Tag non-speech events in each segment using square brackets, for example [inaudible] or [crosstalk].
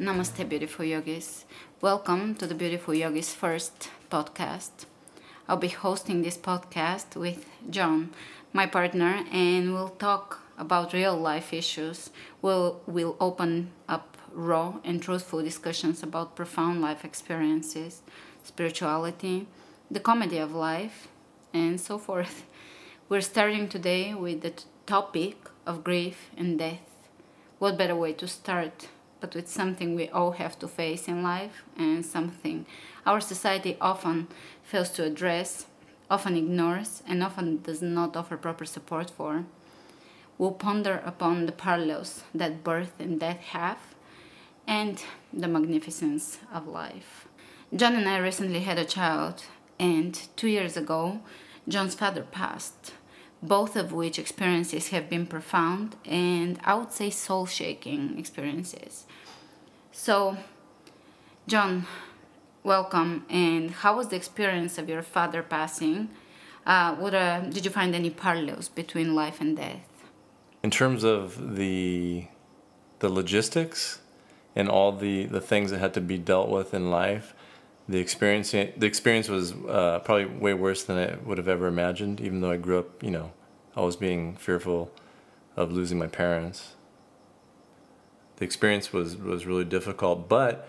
Namaste, beautiful yogis. Welcome to the Beautiful Yogis First podcast. I'll be hosting this podcast with John, my partner, and we'll talk about real life issues. We'll, we'll open up raw and truthful discussions about profound life experiences, spirituality, the comedy of life, and so forth. We're starting today with the topic of grief and death. What better way to start but with something we all have to face in life and something our society often fails to address, often ignores, and often does not offer proper support for. We'll ponder upon the parallels that birth and death have and the magnificence of life. John and I recently had a child, and two years ago, John's father passed both of which experiences have been profound and I would say soul shaking experiences. So, John, welcome. And how was the experience of your father passing? Uh, what uh, did you find any parallels between life and death? In terms of the the logistics and all the, the things that had to be dealt with in life, the experience the experience was uh, probably way worse than I would have ever imagined. Even though I grew up, you know, always being fearful of losing my parents. The experience was was really difficult, but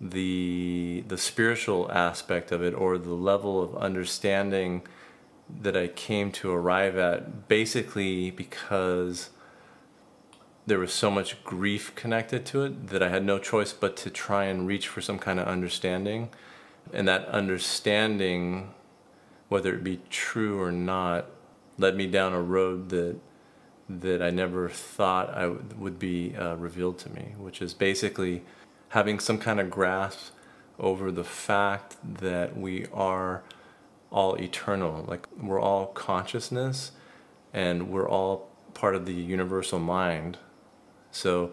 the the spiritual aspect of it, or the level of understanding that I came to arrive at, basically because there was so much grief connected to it that I had no choice but to try and reach for some kind of understanding. And that understanding, whether it be true or not, led me down a road that that I never thought I would, would be uh, revealed to me, which is basically having some kind of grasp over the fact that we are all eternal. Like we're all consciousness and we're all part of the universal mind. So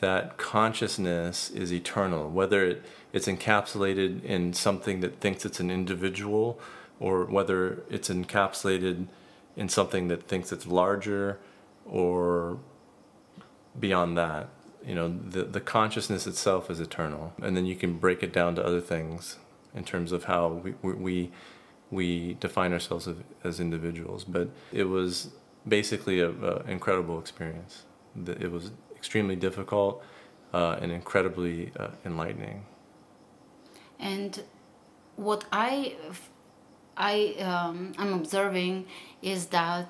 that consciousness is eternal, whether it, it's encapsulated in something that thinks it's an individual or whether it's encapsulated in something that thinks it's larger or beyond that. You know, the, the consciousness itself is eternal. And then you can break it down to other things in terms of how we, we, we define ourselves as, individuals. But it was basically an incredible experience. It was extremely difficult uh, and incredibly uh, enlightening. And what I I um, I'm observing is that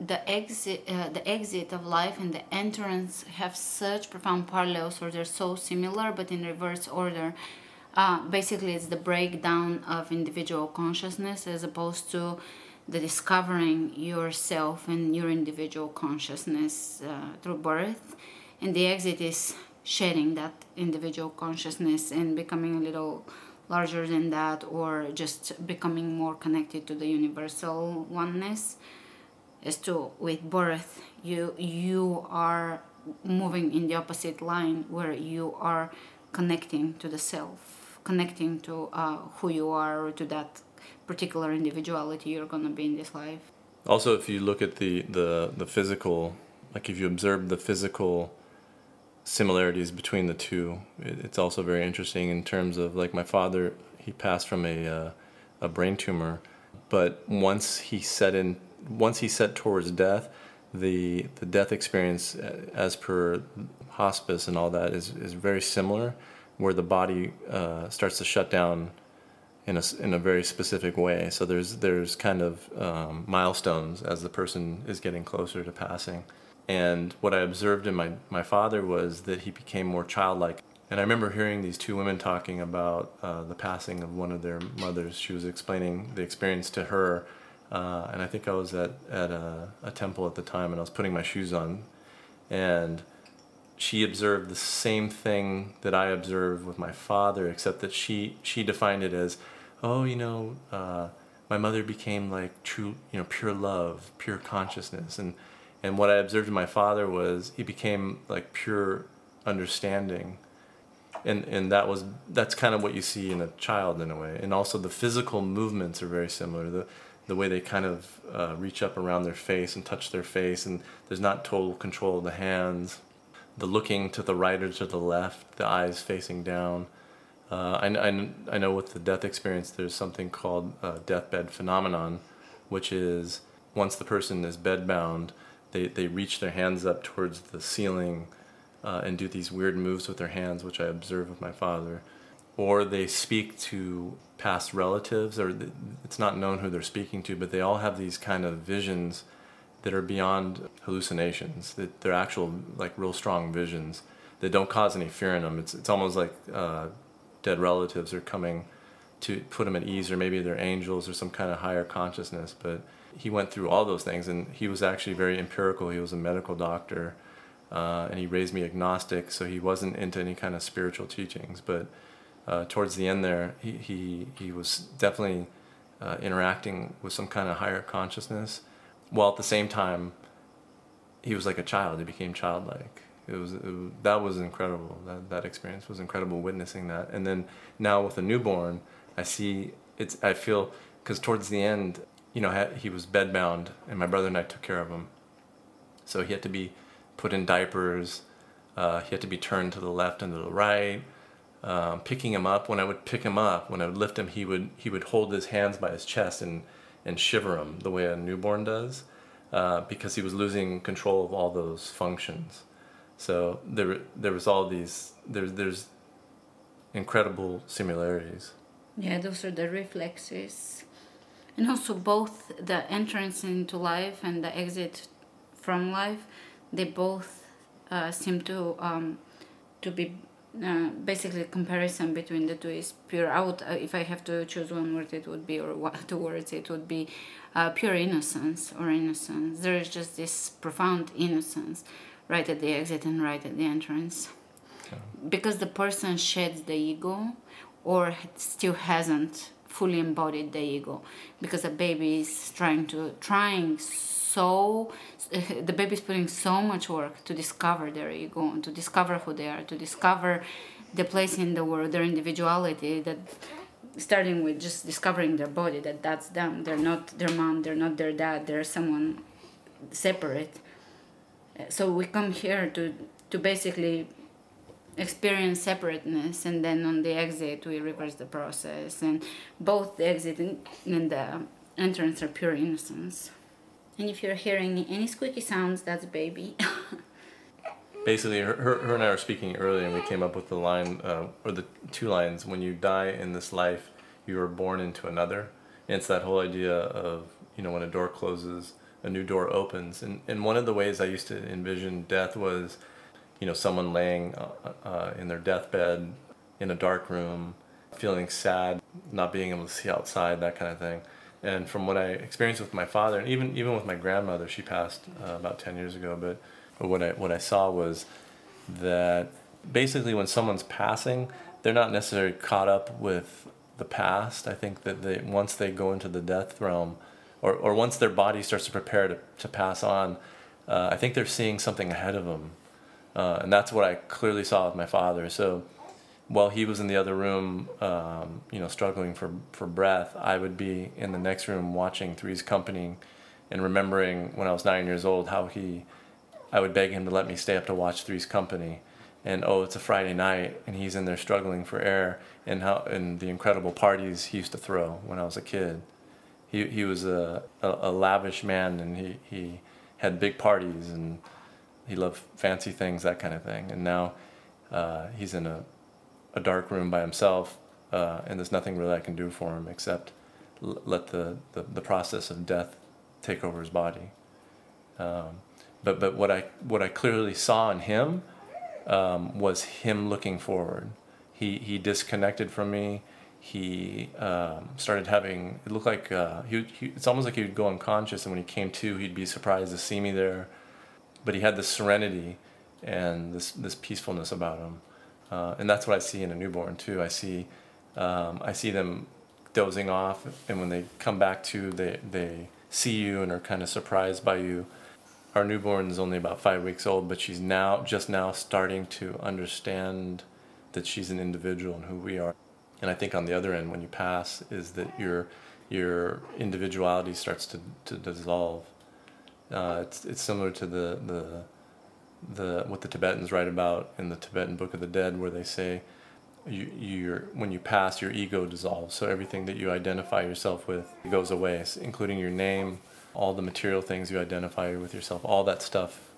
the exit uh, the exit of life and the entrance have such profound parallels or they're so similar but in reverse order. Uh, basically it's the breakdown of individual consciousness as opposed to the discovering yourself and your individual consciousness uh, through birth. And the exit is shedding that individual consciousness and becoming a little larger than that or just becoming more connected to the universal oneness as to with birth you you are moving in the opposite line where you are connecting to the self connecting to uh, who you are to that particular individuality you're going to be in this life. Also if you look at the the the physical like if you observe the physical similarities between the two. It's also very interesting in terms of like my father, he passed from a uh, a brain tumor, but once he set in, once he set towards death, the the death experience uh, as per hospice and all that is is very similar, where the body uh, starts to shut down in a in a very specific way. So there's there's kind of um, milestones as the person is getting closer to passing. And what I observed in my, my father was that he became more childlike. And I remember hearing these two women talking about uh, the passing of one of their mothers. She was explaining the experience to her. Uh, and I think I was at, at a, a temple at the time and I was putting my shoes on. And she observed the same thing that I observed with my father, except that she, she defined it as, oh, you know, uh, my mother became like true, you know, pure love, pure consciousness. And and what I observed in my father was he became like pure understanding. And, and that was that's kind of what you see in a child in a way and also the physical movements are very similar the the way they kind of uh, reach up around their face and touch their face and there's not total control of the hands the looking to the right or to the left, the eyes facing down. Uh, I, I, I know with the death experience, there's something called uh, deathbed phenomenon, which is once the person is bedbound, they, they reach their hands up towards the ceiling uh, and do these weird moves with their hands, which I observe with my father. Or they speak to past relatives, or it's not known who they're speaking to, but they all have these kind of visions that are beyond hallucinations. That they're actual, like real strong visions that don't cause any fear in them. It's it's almost like uh, dead relatives are coming to put them at ease, or maybe they're angels or some kind of higher consciousness. But he went through all those things, and he was actually very empirical. He was a medical doctor, uh, and he raised me agnostic, so he wasn't into any kind of spiritual teachings. But uh, towards the end there, he he, he was definitely uh, interacting with some kind of higher consciousness, while at the same time, he was like a child. He became childlike. It was, it was that was incredible. That that experience was incredible witnessing that. And then now with a newborn, I see it's. I feel because towards the end, you know, he was bedbound, and my brother and I took care of him. So he had to be put in diapers. Uh, he had to be turned to the left and to the right. Um, picking him up, when I would pick him up, when I would lift him, he would he would hold his hands by his chest and and shiver him the way a newborn does, uh, because he was losing control of all those functions. So there there was all these there's there's incredible similarities. Yeah, those are the reflexes and also both the entrance into life and the exit from life they both uh, seem to um, to be uh, basically comparison between the two. Is pure out uh, if i have to choose one word it would be or what, two words it would be uh, pure innocence or innocence. There is just this profound innocence right at the exit and right at the entrance. Okay. because the person sheds the ego or still hasn't fully embodied the ego because the baby is trying to trying so [laughs] the baby is putting so much work to discover their ego and to discover who they are to discover the place in the world their individuality that starting with just discovering their body that that's them. They're not their mom they're not their dad they're someone separate. So we come here to to basically experience separateness and then on the exit we reverse the process and both the exit and the entrance are pure innocence. And if you're hearing any squeaky sounds that's baby. [laughs] Basically her, her and i were speaking earlier and we came up with the line uh, or the two lines when you die in this life you are born into another. And it's that whole idea of you know when a door closes a new door opens. And, and one of the ways i used to envision death was you know, someone laying uh, uh, in their deathbed in a dark room, feeling sad, not being able to see outside, that kind of thing. And from what I experienced with my father, and even even with my grandmother, she passed uh, about ten years ago. But, but what I what I saw was that basically when someone's passing, they're not necessarily caught up with the past. I think that they once they go into the death realm, or, or once their body starts to prepare to, to pass on, uh, I think they're seeing something ahead of them uh, and that's what I clearly saw with my father. So while he was in the other room, um, you know, struggling for, for breath, I would be in the next room watching Three's Company and remembering when I was nine years old how he, I would beg him to let me stay up to watch Three's Company. And oh, it's a Friday night, and he's in there struggling for air, and how and the incredible parties he used to throw when I was a kid. He he was a, a, a lavish man, and he, he had big parties and he loved fancy things, that kind of thing. And now uh, he's in a, a dark room by himself, uh, and there's nothing really I can do for him except l- let the, the, the, process of death take over his body. Um, but but what I what I clearly saw in him um, was him looking forward. He he disconnected from me. He um, started having it looked like uh, he, he it's almost like he would go unconscious, and when he came to, he'd be surprised to see me there but he had this serenity and this this peacefulness about him, uh, and that's what I see in a newborn too. I see um, I see them dozing off, and when they come back to, they they see you and are kind of surprised by you. Our newborn is only about five weeks old, but she's now just now starting to understand that she's an individual and who we are. And I think on the other end, when you pass, is that your your individuality starts to, to dissolve uh, it's it's similar to the the the what the Tibetans write about in the Tibetan Book of the Dead, where they say you you when you pass, your ego dissolves. So everything that you identify yourself with goes away, including your name, all the material things you identify with yourself, all that stuff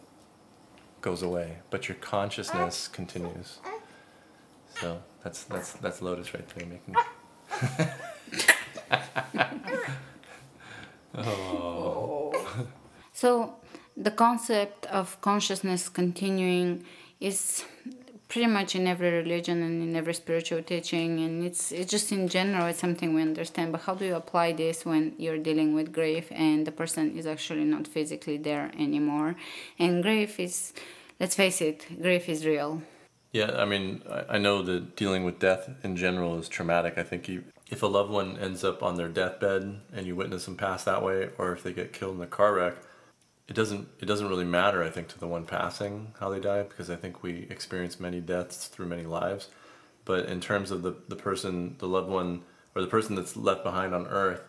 goes away, but your consciousness uh, continues. Uh, uh. So that's that's that's Lotus right there making. [laughs] [laughs] oh. So the concept of consciousness continuing is pretty much in every religion and in every spiritual teaching and it's it's just in general it's something we understand. But how do you apply this when you're dealing with grief and the person is actually not physically there anymore? And grief is let's face it grief is real. Yeah i mean i know that dealing with death in general is traumatic. I think you, if a loved one ends up on their deathbed and you witness them pass that way or if they get killed in a car wreck it doesn't it doesn't really matter I think to the one passing how they die because I think we experience many deaths through many lives. But in terms of the, the person the loved one or the person that's left behind on earth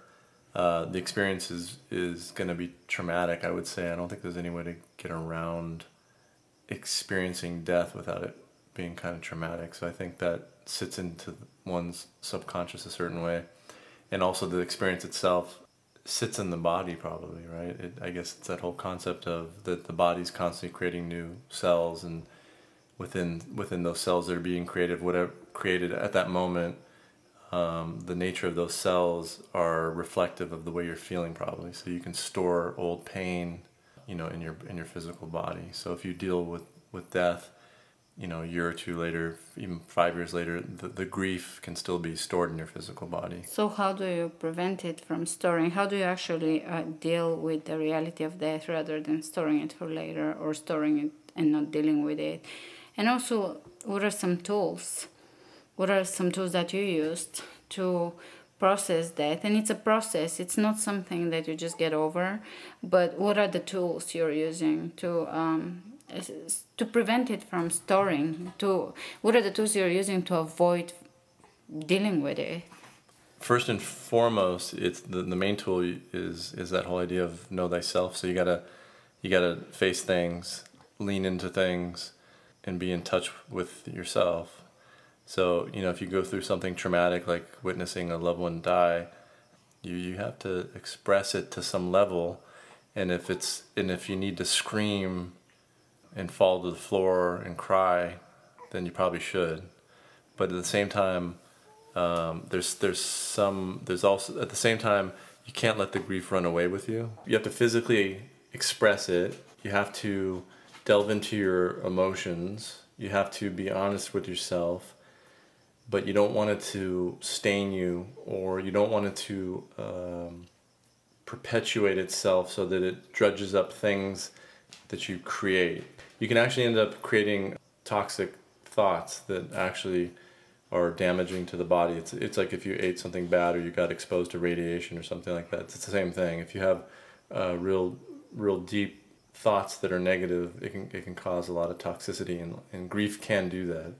uh, the experience is is going to be traumatic I would say. I don't think there's any way to get around experiencing death without it being kind of traumatic. So I think that sits into one's subconscious a certain way. And also the experience itself sits in the body probably right? It, i guess it's that whole concept of that the body's constantly creating new cells and within within those cells that are being created whatever created at that moment um, the nature of those cells are reflective of the way you're feeling probably. So you can store old pain you know in your in your physical body. So if you deal with with death you know, a year or two later, even five years later, the, the grief can still be stored in your physical body. So, how do you prevent it from storing? How do you actually uh, deal with the reality of death rather than storing it for later or storing it and not dealing with it? And also, what are some tools? What are some tools that you used to process death? And it's a process, it's not something that you just get over, but what are the tools you're using to um, to prevent it from storing to what are the tools you're using to avoid dealing with it? First and foremost it's the, the main tool is is that whole idea of know thyself. So you gotta you gotta face things lean into things and be in touch with yourself. So you know if you go through something traumatic like witnessing a loved one die you you have to express it to some level. And if it's and if you need to scream and fall to the floor and cry, then you probably should. But at the same time, um, there's there's some there's also at the same time you can't let the grief run away with you. You have to physically express it. You have to delve into your emotions. You have to be honest with yourself, but you don't want it to stain you, or you don't want it to um, perpetuate itself so that it drudges up things that you create you can actually end up creating toxic thoughts that actually are damaging to the body. It's it's like if you ate something bad or you got exposed to radiation or something like that. It's the same thing. If you have uh, real real deep thoughts that are negative, it can it can cause a lot of toxicity and and grief can do that.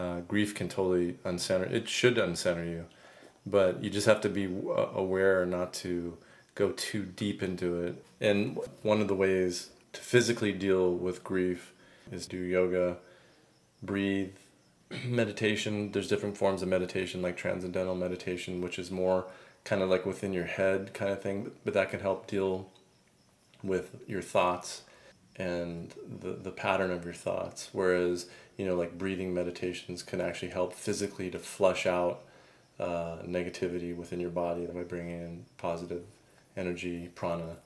Uh, grief can totally uncenter. It should uncenter you, but you just have to be uh, aware not to go too deep into it. And one of the ways to physically deal with grief is do yoga, breathe, [clears throat] meditation. There's different forms of meditation like transcendental meditation, which is more kind of like within your head kind of thing, but that can help deal with your thoughts and the, the pattern of your thoughts. Whereas, you know, like breathing meditations can actually help physically to flush out uh, negativity within your body by bringing in positive energy, prana,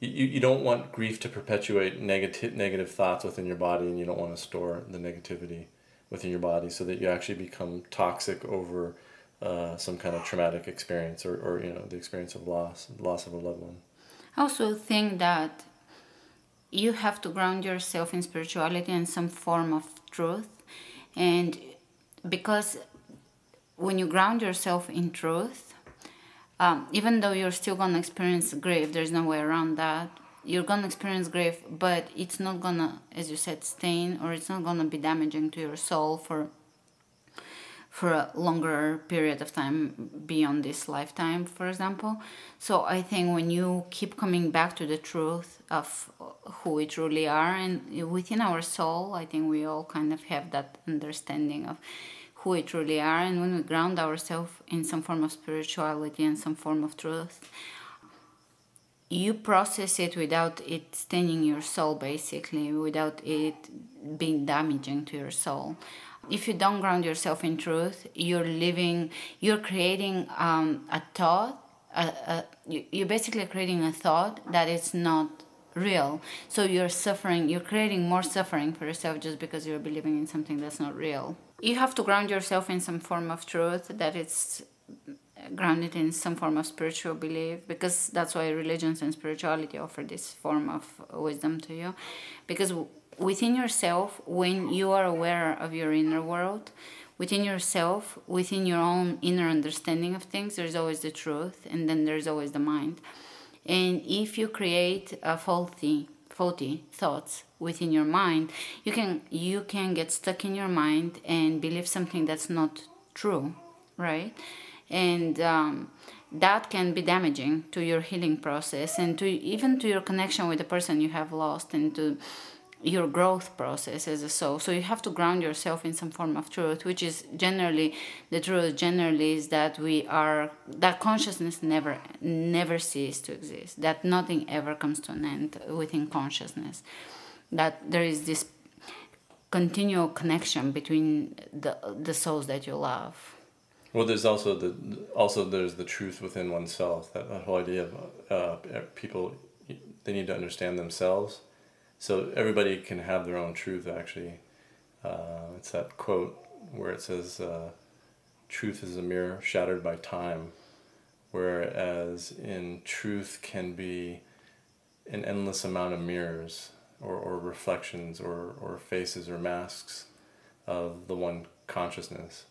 you, you don't want grief to perpetuate negative negative thoughts within your body and you don't want to store the negativity within your body so that you actually become toxic over uh, some kind of traumatic experience or, or you know the experience of loss loss of a loved one. I also think that you have to ground yourself in spirituality and some form of truth. And because when you ground yourself in truth um, even though you're still gonna experience grief, there's no way around that. You're gonna experience grief, but it's not gonna, as you said, stain or it's not gonna be damaging to your soul for for a longer period of time beyond this lifetime, for example. So I think when you keep coming back to the truth of who we truly are and within our soul, I think we all kind of have that understanding of who we truly are. And when we ground ourselves in some form of spirituality and some form of truth, you process it without it staining your soul, basically, without it being damaging to your soul if you don't ground yourself in truth, you're living, you're creating um, a thought. A, a, you're basically creating a thought that it's not real. So you're suffering, you're creating more suffering for yourself just because you're believing in something that's not real. You have to ground yourself in some form of truth that it's grounded in some form of spiritual belief because that's why religions and spirituality offer this form of wisdom to you because within yourself, when you are aware of your inner world, within yourself, within your own inner understanding of things, there's always the truth, and then there's always the mind. And if you create a faulty, faulty thoughts within your mind, you can you can get stuck in your mind and believe something that's not true, right? And um, that can be damaging to your healing process and to even to your connection with the person you have lost and to your growth process as a soul. So you have to ground yourself in some form of truth, which is generally the truth. Generally, is that we are that consciousness never never ceases to exist. That nothing ever comes to an end within consciousness. That there is this continual connection between the the souls that you love. Well, there's also the also there's the truth within oneself. That, that whole idea of uh, people they need to understand themselves so everybody can have their own truth actually. Uh, it's that quote where it says uh, truth is a mirror shattered by time whereas in truth can be an endless amount of mirrors or, or reflections or, or faces or masks of the one consciousness.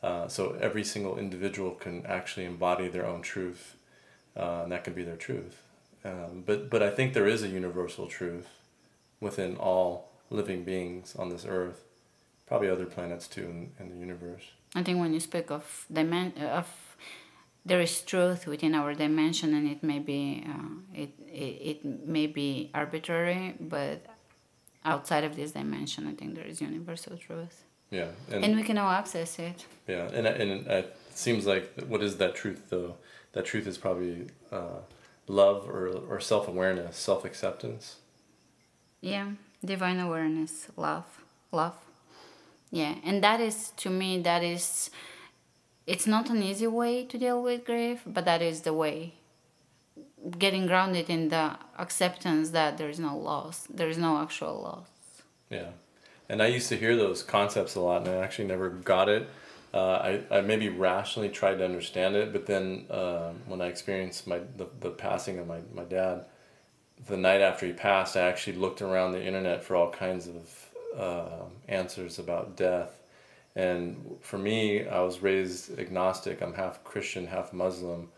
Uh, so every single individual can actually embody their own truth uh, and that can be their truth. Um, but but I think there is a universal truth within all living beings on this earth, probably other planets too in, in the universe. I think when you speak of dimen- of there is truth within our dimension, and it may be uh, it, it it may be arbitrary, but outside of this dimension, I think there is universal truth. Yeah, and, and we can all access it. Yeah, and and it seems like what is that truth though? That truth is probably uh, love or or self awareness, self acceptance yeah divine awareness love love. Yeah and that is to me that is it's not an easy way to deal with grief but that is the way. Getting grounded in the acceptance that there is no loss there is no actual loss. Yeah and i used to hear those concepts a lot and i actually never got it. Uh, I, I maybe rationally tried to understand it but then uh, when i experienced my the, the passing of my, my dad the night after he passed, I actually looked around the internet for all kinds of uh, answers about death. And for me, I was raised agnostic. I'm half Christian, half Muslim.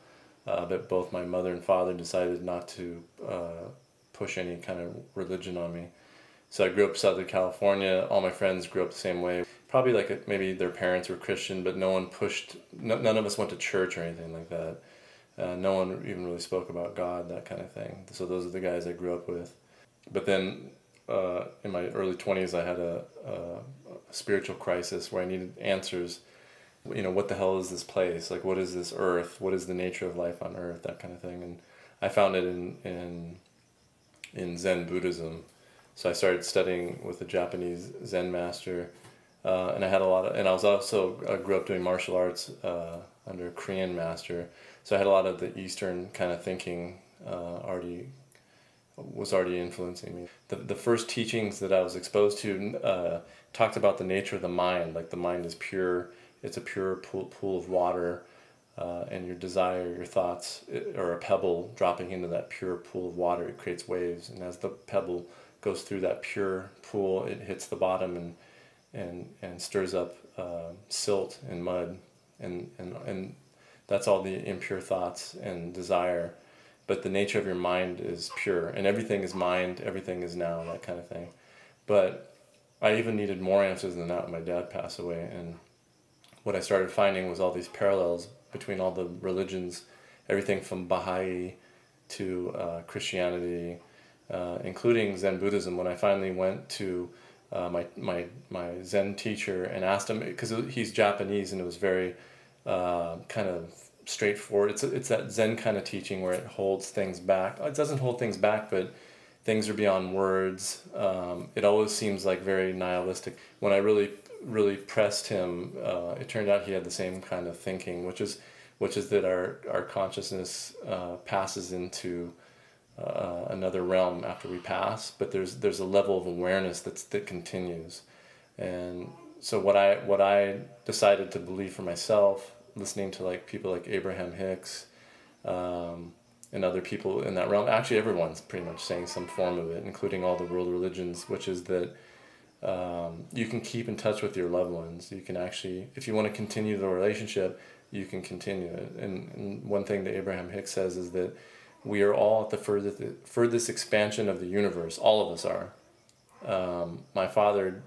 Uh, but both my mother and father decided not to uh, push any kind of religion on me. So I grew up Southern California. All my friends grew up the same way. Probably like a, maybe their parents were Christian, but no one pushed. No, none of us went to church or anything like that. Uh, no one even really spoke about God, that kind of thing. So those are the guys I grew up with. But then uh, in my early 20s, I had a, a, spiritual crisis where I needed answers. You know, what the hell is this place? Like, what is this earth? What is the nature of life on earth? That kind of thing. And I found it in, in, in Zen Buddhism. So I started studying with a Japanese Zen master. Uh, and I had a lot of, and I was also, I grew up doing martial arts uh, under Korean master. So I had a lot of the Eastern kind of thinking uh, already was already influencing me. The, the first teachings that I was exposed to uh, talked about the nature of the mind, like the mind is pure, it's a pure pool, pool of water, uh, and your desire, your thoughts, or a pebble dropping into that pure pool of water, it creates waves, and as the pebble goes through that pure pool, it hits the bottom and and and stirs up uh, silt and mud, and and and that's all the impure thoughts and desire but the nature of your mind is pure and everything is mind everything is now that kind of thing but i even needed more answers than that when my dad passed away and what I started finding was all these parallels between all the religions, everything from Baha'i to uh, Christianity, uh, including Zen Buddhism. When I finally went to uh, my, my, my Zen teacher and asked him, because he's Japanese and it was very uh, kind of straightforward. It's, it's that Zen kind of teaching where it holds things back. It doesn't hold things back, but things are beyond words. Um, it always seems like very nihilistic. When I really, really pressed him, uh, it turned out he had the same kind of thinking, which is, which is that our, our consciousness uh, passes into uh, another realm after we pass, but there's there's a level of awareness that's that continues, and so what I what I decided to believe for myself, listening to like people like Abraham Hicks, um, and other people in that realm. Actually, everyone's pretty much saying some form of it, including all the world religions, which is that um, you can keep in touch with your loved ones. You can actually, if you want to continue the relationship, you can continue it. And, and one thing that Abraham Hicks says is that we are all at the furthest, furthest expansion of the universe. All of us are. Um, my father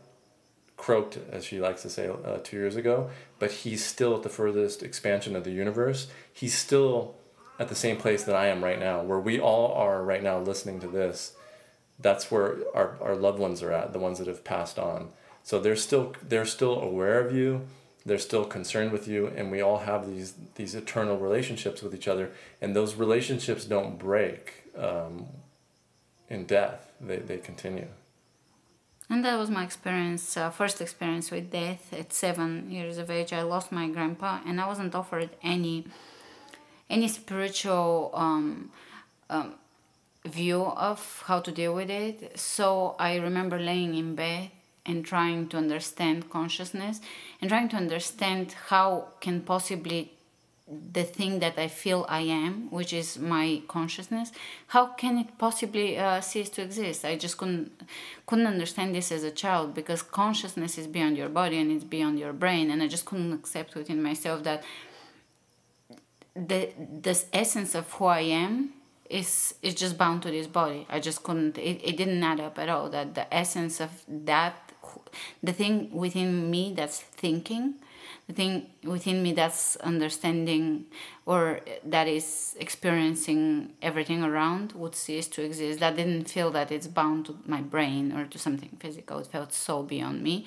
croaked, as she likes to say, uh, two years ago, but he's still at the furthest expansion of the universe. He's still at the same place that I am right now, where we all are right now listening to this. That's where our, our loved ones are at, the ones that have passed on. So they're still they're still aware of you they're still concerned with you and we all have these these eternal relationships with each other and those relationships don't break um, in death. They, they continue. And that was my experience uh, first experience with death at seven years of age. I lost my grandpa and i wasn't offered any any spiritual um, um, view of how to deal with it. So i remember laying in bed and trying to understand consciousness and trying to understand how can possibly the thing that I feel I am, which is my consciousness, how can it possibly uh, cease to exist? I just couldn't couldn't understand this as a child because consciousness is beyond your body and it's beyond your brain, and I just couldn't accept within myself that the this essence of who I am is is just bound to this body. I just couldn't. It, it didn't add up at all. That the essence of that the thing within me that's thinking the thing within me that's understanding or that is experiencing everything around would cease to exist. That didn't feel that it's bound to my brain or to something physical. It felt so beyond me.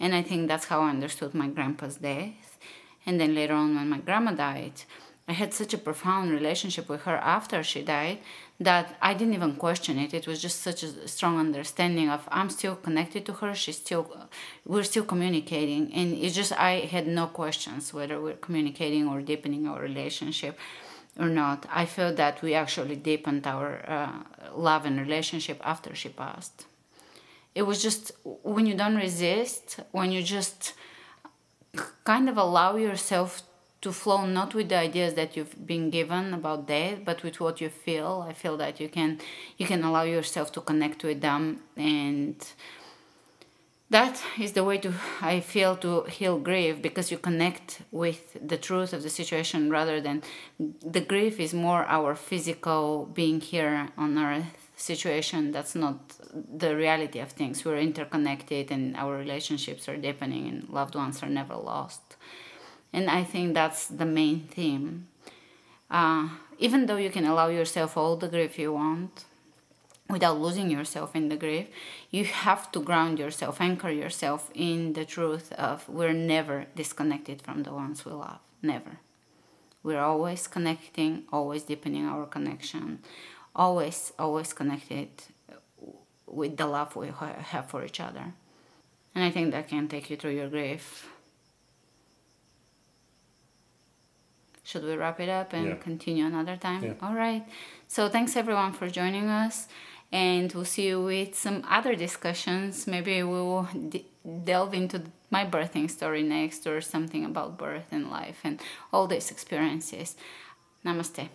And i think that's how i understood my grandpa's death. And then later on when my grandma died i had such a profound relationship with her after she died that I didn't even question it. It was just such a strong understanding of I'm still connected to her. She's still, we're still communicating, and it's just I had no questions whether we're communicating or deepening our relationship or not. I felt that we actually deepened our uh, love and relationship after she passed. It was just when you don't resist, when you just kind of allow yourself to flow not with the ideas that you've been given about death but with what you feel. I feel that you can you can allow yourself to connect with them and that is the way to i feel to heal grief because you connect with the truth of the situation rather than the grief is more our physical being here on earth situation. That's not the reality of things. We're interconnected and our relationships are deepening and loved ones are never lost and I think that's the main theme. Uh, even though you can allow yourself all the grief you want without losing yourself in the grief, you have to ground yourself, anchor yourself in the truth of we're never disconnected from the ones we love. Never. We're always connecting, always deepening our connection, always, always connected with the love we have for each other. And I think that can take you through your grief should we wrap it up and yeah. continue another time? Yeah. All right. So thanks everyone for joining us, and we'll see you with some other discussions. Maybe we'll d- delve into my birthing story next, or something about birth and life and all these experiences. Namaste.